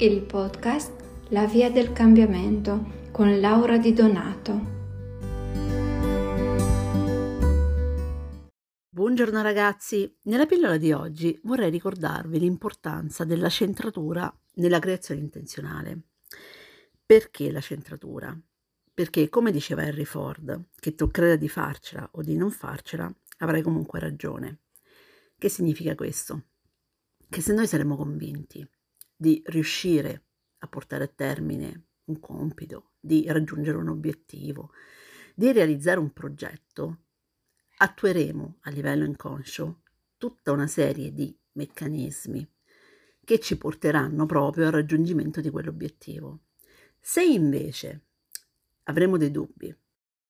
il podcast La via del cambiamento con Laura Di Donato. Buongiorno ragazzi, nella pillola di oggi vorrei ricordarvi l'importanza della centratura nella creazione intenzionale. Perché la centratura? Perché, come diceva Henry Ford, che tu creda di farcela o di non farcela, avrai comunque ragione. Che significa questo? Che se noi saremo convinti di riuscire a portare a termine un compito, di raggiungere un obiettivo, di realizzare un progetto, attueremo a livello inconscio tutta una serie di meccanismi che ci porteranno proprio al raggiungimento di quell'obiettivo. Se invece avremo dei dubbi,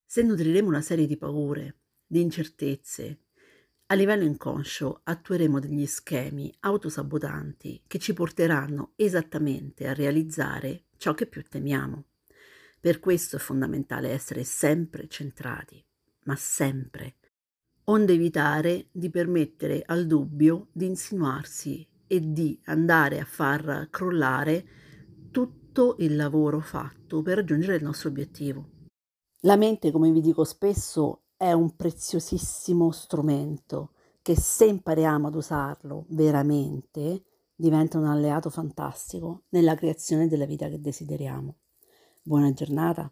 se nutriremo una serie di paure, di incertezze, a livello inconscio attueremo degli schemi autosabotanti che ci porteranno esattamente a realizzare ciò che più temiamo. Per questo è fondamentale essere sempre centrati, ma sempre, onde evitare di permettere al dubbio di insinuarsi e di andare a far crollare tutto il lavoro fatto per raggiungere il nostro obiettivo. La mente, come vi dico spesso, è un preziosissimo strumento che se impariamo ad usarlo veramente diventa un alleato fantastico nella creazione della vita che desideriamo. Buona giornata.